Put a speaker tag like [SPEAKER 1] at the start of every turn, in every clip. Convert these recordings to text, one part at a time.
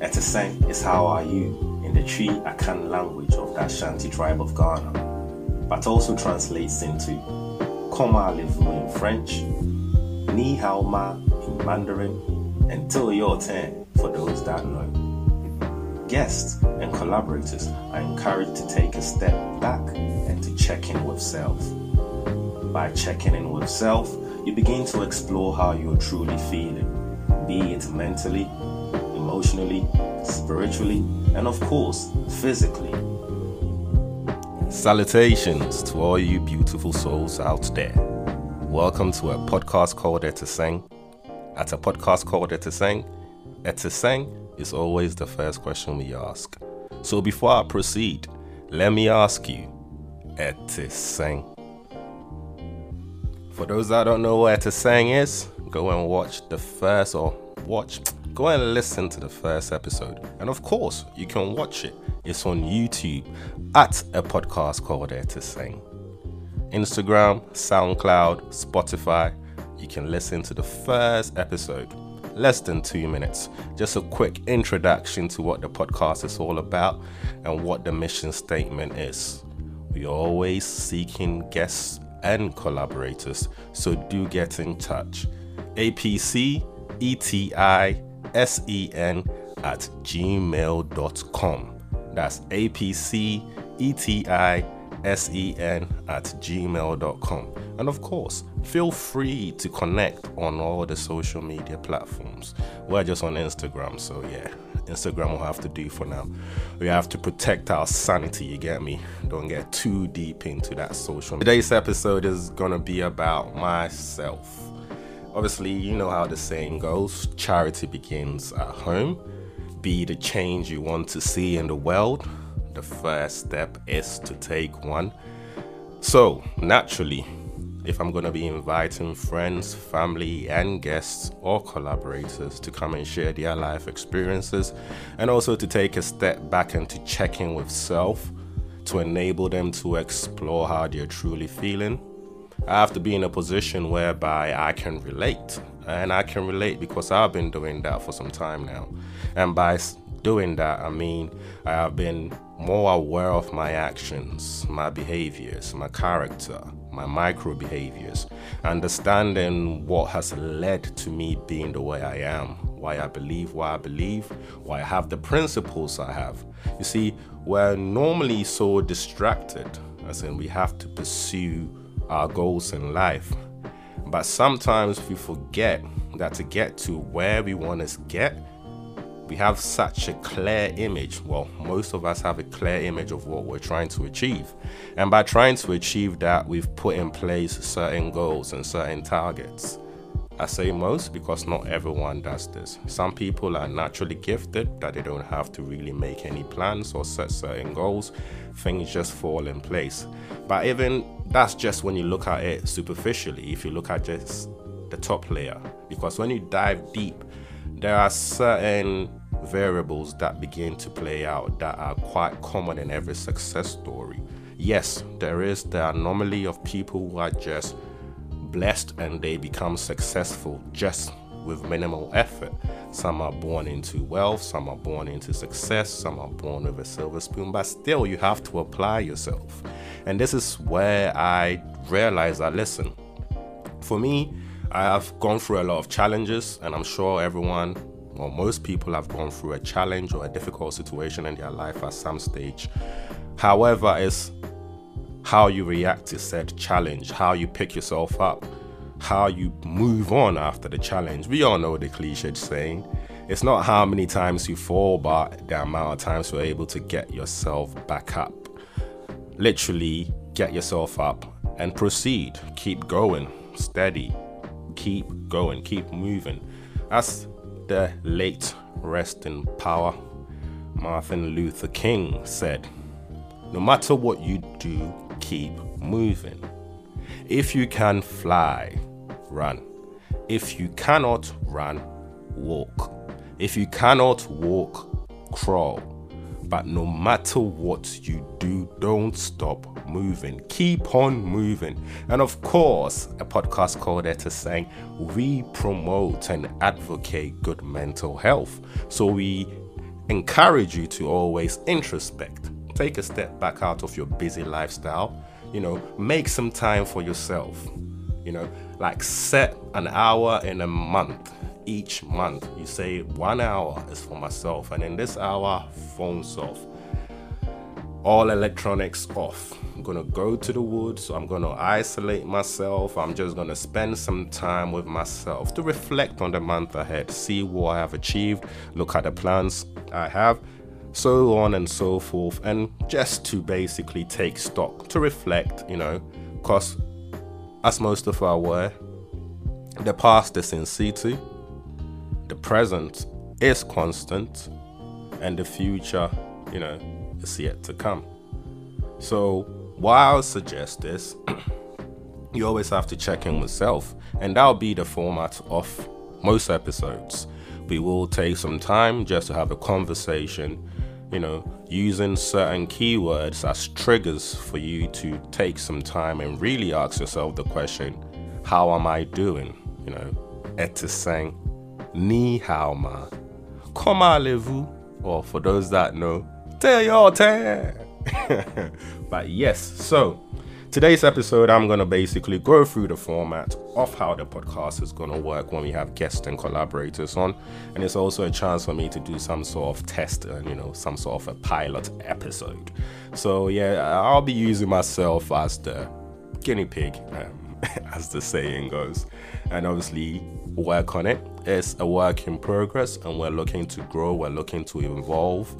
[SPEAKER 1] Eteseng is how are you in the Twi Akan language of the Ashanti tribe of Ghana, but also translates into Comment allez-vous in French, Ni hao ma in Mandarin, and Till your turn for those that know. Guests and collaborators are encouraged to take a step back and to check in with self. By checking in with self, you begin to explore how you're truly feeling, be it mentally, emotionally, spiritually, and of course, physically. Salutations to all you beautiful souls out there. Welcome to a podcast called Eti Sen. At a podcast called Eti Sen, Eteseng is always the first question we ask. So before I proceed, let me ask you, Eteseng. For those that don't know what Eteseng is, go and watch the first or watch, go and listen to the first episode. And of course, you can watch it. It's on YouTube at a podcast called Eti Sen. Instagram, SoundCloud, Spotify. You can listen to the first episode less than two minutes. Just a quick introduction to what the podcast is all about and what the mission statement is. We are always seeking guests and collaborators, so do get in touch. APC E-T-I-S-E-N at gmail.com. That's APC E-T-I-S-E-N at gmail.com. And of course, feel free to connect on all the social media platforms. We're just on Instagram, so yeah, Instagram will have to do for now. We have to protect our sanity, you get me? Don't get too deep into that social. Today's episode is gonna be about myself. Obviously, you know how the saying goes charity begins at home. Be the change you want to see in the world. The first step is to take one. So, naturally, if I'm going to be inviting friends, family, and guests or collaborators to come and share their life experiences, and also to take a step back and to check in with self to enable them to explore how they're truly feeling. I have to be in a position whereby I can relate. And I can relate because I've been doing that for some time now. And by doing that, I mean I have been more aware of my actions, my behaviors, my character, my micro behaviors, understanding what has led to me being the way I am, why I believe why I believe, why I have the principles I have. You see, we're normally so distracted, as in we have to pursue our goals in life. But sometimes we forget that to get to where we want to get, we have such a clear image. Well, most of us have a clear image of what we're trying to achieve. And by trying to achieve that, we've put in place certain goals and certain targets. I say most because not everyone does this. Some people are naturally gifted that they don't have to really make any plans or set certain goals. Things just fall in place. But even that's just when you look at it superficially, if you look at just the top layer. Because when you dive deep, there are certain variables that begin to play out that are quite common in every success story. Yes, there is the anomaly of people who are just blessed and they become successful just with minimal effort. Some are born into wealth, some are born into success, some are born with a silver spoon, but still you have to apply yourself. And this is where I realized that listen, for me, I have gone through a lot of challenges, and I'm sure everyone or most people have gone through a challenge or a difficult situation in their life at some stage. However, it's how you react to said challenge, how you pick yourself up, how you move on after the challenge. We all know the cliched saying. It's not how many times you fall, but the amount of times you're able to get yourself back up. Literally, get yourself up and proceed. Keep going, steady, keep going, keep moving. As the late rest in power Martin Luther King said, No matter what you do, keep moving. If you can fly, run. If you cannot run, walk. If you cannot walk, crawl. But no matter what you do, don't stop moving. Keep on moving. And of course, a podcast called saying we promote and advocate good mental health. So we encourage you to always introspect. Take a step back out of your busy lifestyle. You know, make some time for yourself. You know, like set an hour in a month. Each month, you say one hour is for myself, and in this hour, phones off all electronics off. I'm gonna go to the woods, I'm gonna isolate myself, I'm just gonna spend some time with myself to reflect on the month ahead, see what I have achieved, look at the plans I have, so on and so forth, and just to basically take stock, to reflect, you know, because as most of our aware, the past is in situ, the present is constant, and the future, you know, is yet to come. So, why I suggest this, you always have to check in with self, and that'll be the format of most episodes. We will take some time just to have a conversation, you know, using certain keywords as triggers for you to take some time and really ask yourself the question, How am I doing? You know, etiseng, ni hao ma, comment allez-vous? Or for those that know, Tell your time. but yes, so today's episode, I'm going to basically go through the format of how the podcast is going to work when we have guests and collaborators on. And it's also a chance for me to do some sort of test and, you know, some sort of a pilot episode. So, yeah, I'll be using myself as the guinea pig, um, as the saying goes. And obviously, work on it. It's a work in progress, and we're looking to grow, we're looking to evolve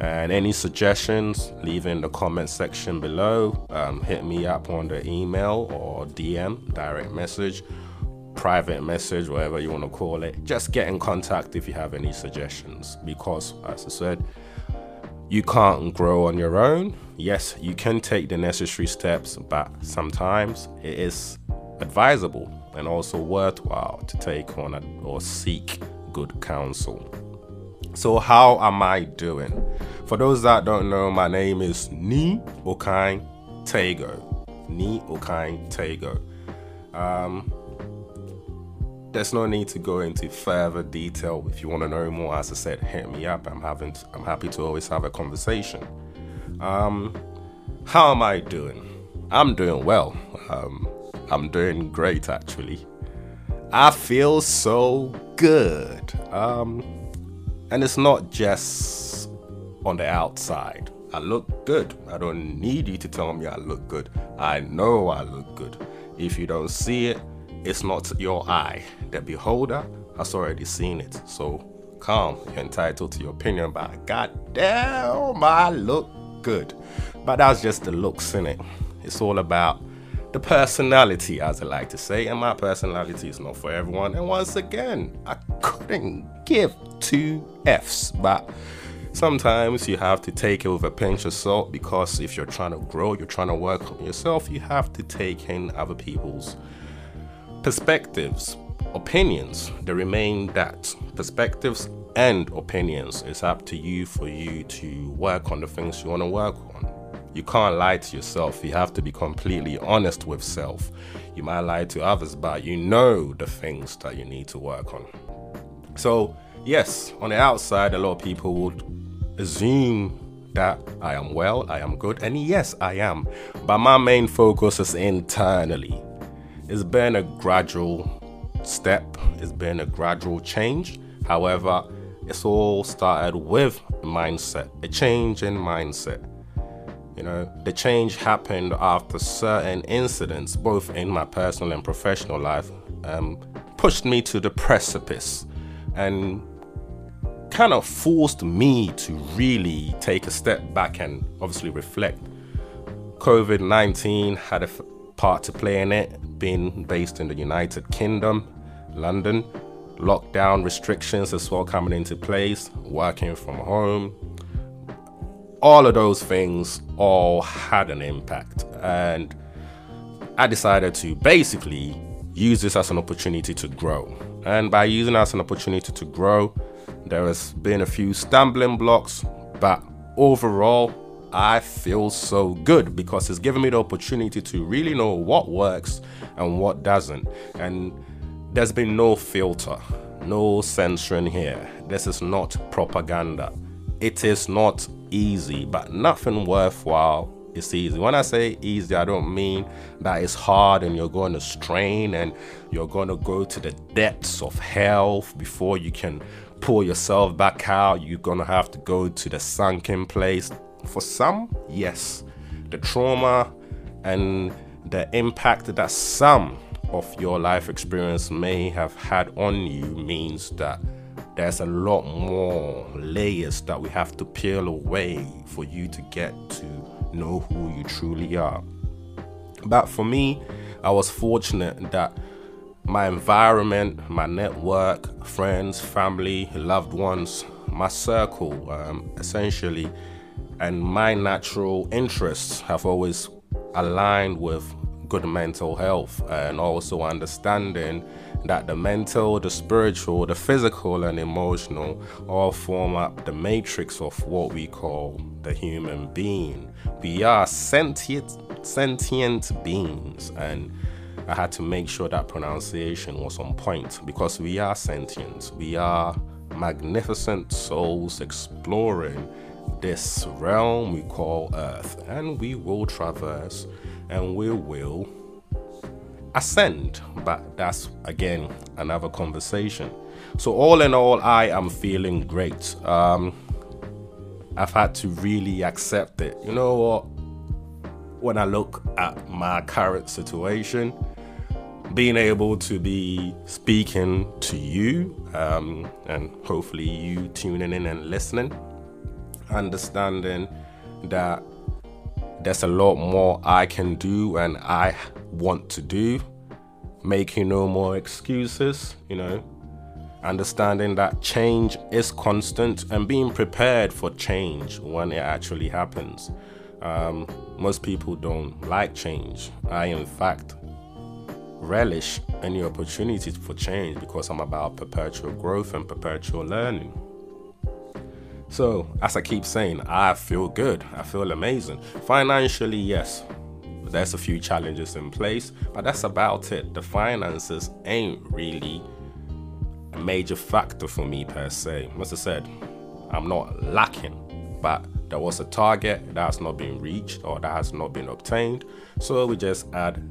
[SPEAKER 1] and any suggestions, leave in the comment section below. Um, hit me up on the email or DM, direct message, private message, whatever you want to call it. Just get in contact if you have any suggestions because, as I said, you can't grow on your own. Yes, you can take the necessary steps, but sometimes it is advisable and also worthwhile to take on a, or seek good counsel. So, how am I doing? For those that don't know, my name is Ni Okain Tego. Ni Okain Tego. Um, there's no need to go into further detail. If you want to know more, as I said, hit me up. I'm having, I'm happy to always have a conversation. Um, how am I doing? I'm doing well. Um, I'm doing great actually. I feel so good. Um, and it's not just on the outside. I look good. I don't need you to tell me I look good. I know I look good. If you don't see it, it's not your eye. The beholder has already seen it. So calm. You're entitled to your opinion, but goddamn, I look good. But that's just the looks in it. It's all about the personality, as I like to say, and my personality is not for everyone. And once again, I couldn't give two F's, but sometimes you have to take it with a pinch of salt because if you're trying to grow, you're trying to work on yourself, you have to take in other people's perspectives, opinions. They remain that perspectives and opinions. It's up to you for you to work on the things you want to work on. You can't lie to yourself. You have to be completely honest with self. You might lie to others, but you know the things that you need to work on. So, yes, on the outside, a lot of people would assume that I am well, I am good, and yes, I am. But my main focus is internally. It's been a gradual step, it's been a gradual change. However, it's all started with mindset, a change in mindset. You know, the change happened after certain incidents, both in my personal and professional life, um, pushed me to the precipice and kind of forced me to really take a step back and obviously reflect. COVID 19 had a f- part to play in it, being based in the United Kingdom, London. Lockdown restrictions as well coming into place, working from home, all of those things all had an impact. And I decided to basically use this as an opportunity to grow. And by using it as an opportunity to grow, there has been a few stumbling blocks, but overall, I feel so good because it's given me the opportunity to really know what works and what doesn't. And there's been no filter, no censoring here. This is not propaganda it is not easy, but nothing worthwhile is easy. When I say easy, I don't mean that it's hard and you're going to strain and you're going to go to the depths of hell before you can pull yourself back out. You're going to have to go to the sunken place. For some, yes, the trauma and the impact that some of your life experience may have had on you means that there's a lot more layers that we have to peel away for you to get to know who you truly are. But for me, I was fortunate that my environment, my network, friends, family, loved ones, my circle, um, essentially, and my natural interests have always aligned with good mental health and also understanding that the mental, the spiritual, the physical, and emotional all form up the matrix of what we call the human being. We are sentient, sentient beings, and I had to make sure that pronunciation was on point because we are sentient. We are magnificent souls exploring this realm we call Earth, and we will traverse and we will ascend. But that's again another conversation. So, all in all, I am feeling great. Um, I've had to really accept it. You know what? When I look at my current situation, being able to be speaking to you um, and hopefully you tuning in and listening, understanding that there's a lot more I can do and I want to do. Making no more excuses, you know. Understanding that change is constant and being prepared for change when it actually happens. Um, most people don't like change. I, in fact, relish any opportunities for change because I'm about perpetual growth and perpetual learning. So, as I keep saying, I feel good. I feel amazing. Financially, yes, there's a few challenges in place, but that's about it. The finances ain't really a major factor for me per se. As I said, I'm not lacking, but there was a target that has not been reached or that has not been obtained. So we just add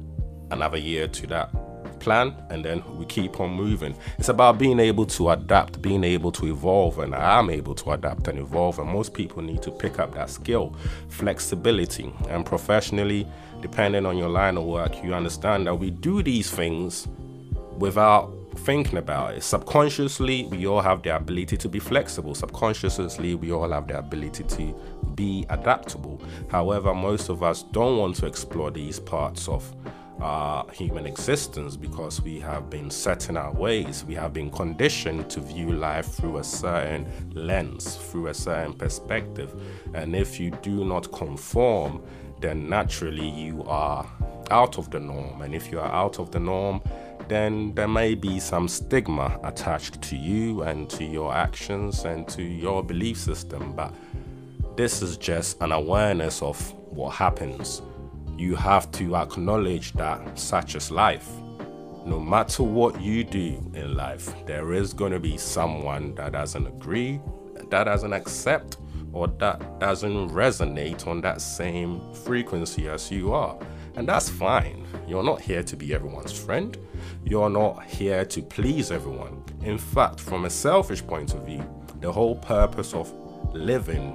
[SPEAKER 1] another year to that plan and then we keep on moving. It's about being able to adapt, being able to evolve, and I'm able to adapt and evolve. And most people need to pick up that skill, flexibility, and professionally, depending on your line of work, you understand that we do these things without thinking about it. Subconsciously, we all have the ability to be flexible. Subconsciously, we all have the ability to be adaptable. However, most of us don't want to explore these parts of our human existence because we have been set in our ways. We have been conditioned to view life through a certain lens, through a certain perspective. And if you do not conform, then naturally you are out of the norm. And if you are out of the norm, then there may be some stigma attached to you and to your actions and to your belief system. But this is just an awareness of what happens you have to acknowledge that such is life. No matter what you do in life, there is going to be someone that doesn't agree, that doesn't accept, or that doesn't resonate on that same frequency as you are. And that's fine. You're not here to be everyone's friend. You're not here to please everyone. In fact, from a selfish point of view, the whole purpose of living,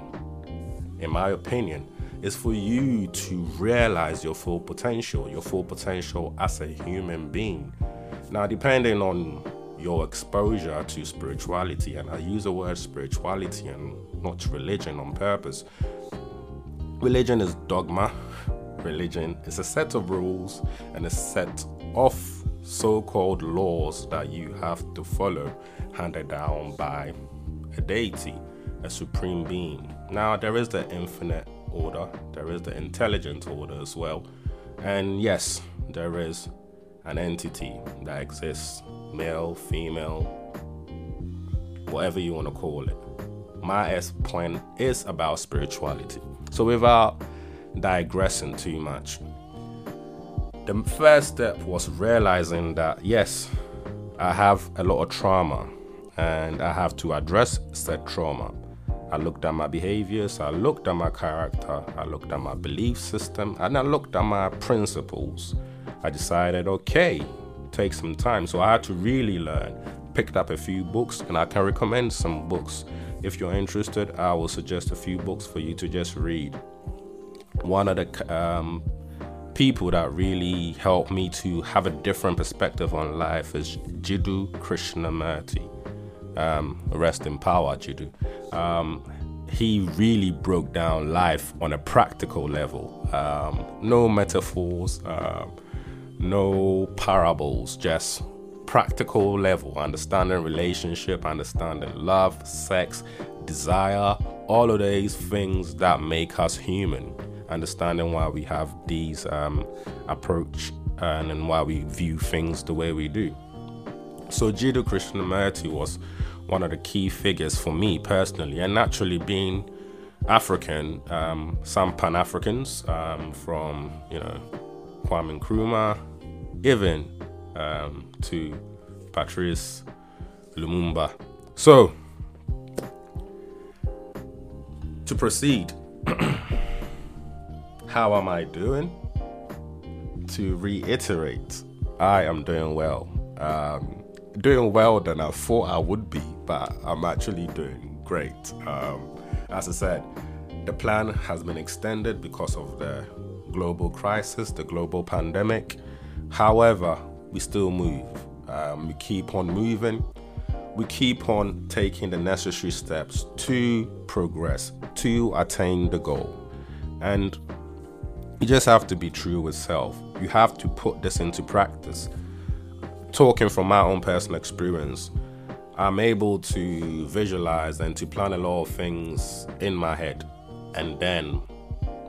[SPEAKER 1] in my opinion, is for you to realize your full potential, your full potential as a human being. Now, depending on your exposure to spirituality, and I use the word spirituality and not religion on purpose. Religion is dogma. Religion is a set of rules and a set of so called laws that you have to follow, handed down by a deity, a supreme being. Now, there is the infinite order, there is the intelligent order as well. And yes, there is an entity that exists male, female, whatever you want to call it. My S point is about spirituality. So, without digressing too much, the first step was realizing that yes, I have a lot of trauma and I have to address said trauma. I looked at my behaviors, I looked at my character, I looked at my belief system, and I looked at my principles. I decided, okay, take some time. So I had to really learn. Picked up a few books, and I can recommend some books. If you're interested, I will suggest a few books for you to just read. One of the um, people that really helped me to have a different perspective on life is Jiddu Krishnamurti. Um, rest in power, Jiddu. Um, he really broke down life on a practical level. Um, no metaphors, uh, no parables, just practical level, understanding relationship, understanding love, sex, desire, all of these things that make us human understanding why we have these um, approach and, and why we view things the way we do. So Jiddu Krishnamurti was one of the key figures for me personally, and naturally being African, um, some Pan Africans um, from you know Kwame Nkrumah, even um, to Patrice Lumumba. So to proceed. How am I doing? To reiterate, I am doing well. Um, doing well than I thought I would be, but I'm actually doing great. Um, as I said, the plan has been extended because of the global crisis, the global pandemic. However, we still move. Um, we keep on moving. We keep on taking the necessary steps to progress, to attain the goal. And you just have to be true with self. You have to put this into practice. Talking from my own personal experience, I'm able to visualize and to plan a lot of things in my head and then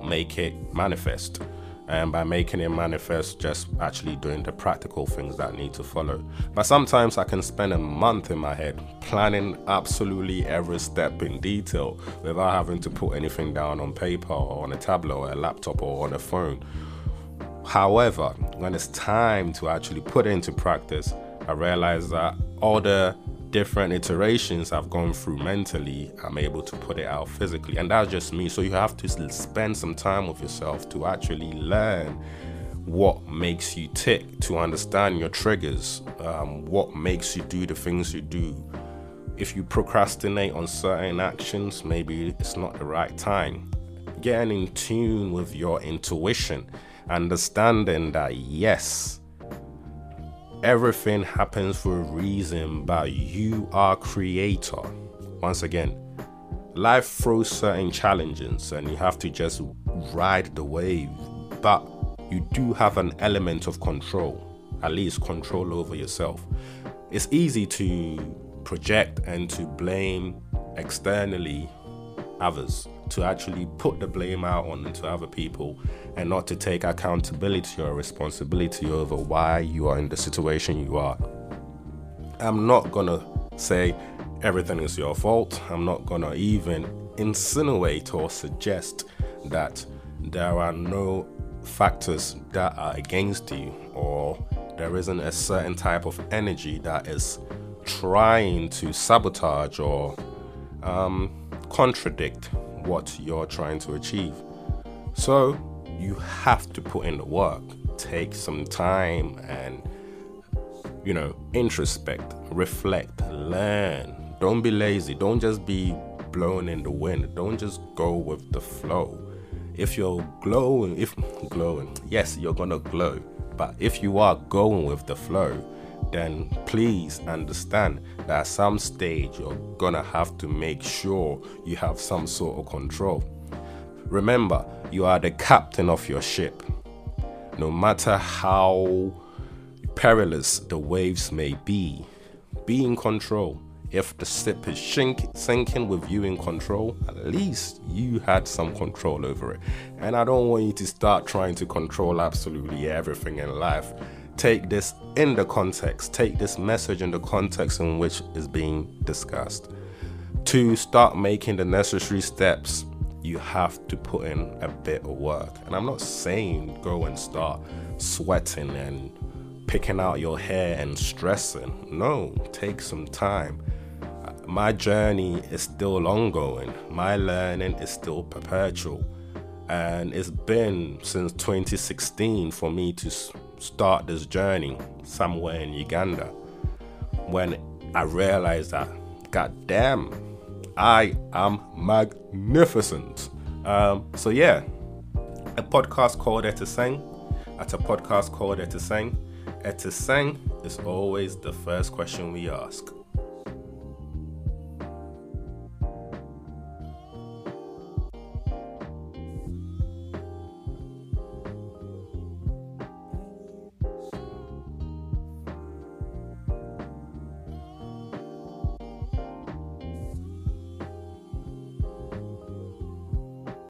[SPEAKER 1] make it manifest and by making it manifest, just actually doing the practical things that need to follow. But sometimes I can spend a month in my head planning absolutely every step in detail without having to put anything down on paper or on a tablet or a laptop or on a phone. However, when it's time to actually put it into practice, I realize that all the different iterations I've gone through mentally, I'm able to put it out physically. And that's just me. So you have to spend some time with yourself to actually learn what makes you tick, to understand your triggers, um, what makes you do the things you do. If you procrastinate on certain actions, maybe it's not the right time. Getting in tune with your intuition, understanding that yes, everything happens for a reason, but you are creator. Once again, life throws certain challenges and you have to just ride the wave, but you do have an element of control, at least control over yourself. It's easy to project and to blame externally others, to actually put the blame out onto other people and not to take accountability or responsibility over why you are in the situation you are. I'm not gonna say everything is your fault. I'm not gonna even insinuate or suggest that there are no factors that are against you or there isn't a certain type of energy that is trying to sabotage or um, contradict what you're trying to achieve. So, you have to put in the work. Take some time and, you know, introspect, reflect, learn. Don't be lazy. Don't just be blown in the wind. Don't just go with the flow. If you're glowing, if glowing, yes, you're gonna glow. But if you are going with the flow, then please understand that at some stage you're gonna have to make sure you have some sort of control. Remember, you are the captain of your ship. No matter how perilous the waves may be, be in control. If the ship is shink, sinking with you in control, at least you had some control over it. And I don't want you to start trying to control absolutely everything in life. Take this in the context, take this message in the context in which is being discussed. To start making the necessary steps you have to put in a bit of work. And I'm not saying go and start sweating and picking out your hair and stressing. No, take some time. my journey is still ongoing. My learning is still perpetual. And it's been since 2016 for me to start this journey somewhere in Uganda when I realized that, god damn, I am magnificent. Um, so, yeah, a podcast called Eti Sen. At a podcast called Eti Sen. Etiseng is always the first question we ask.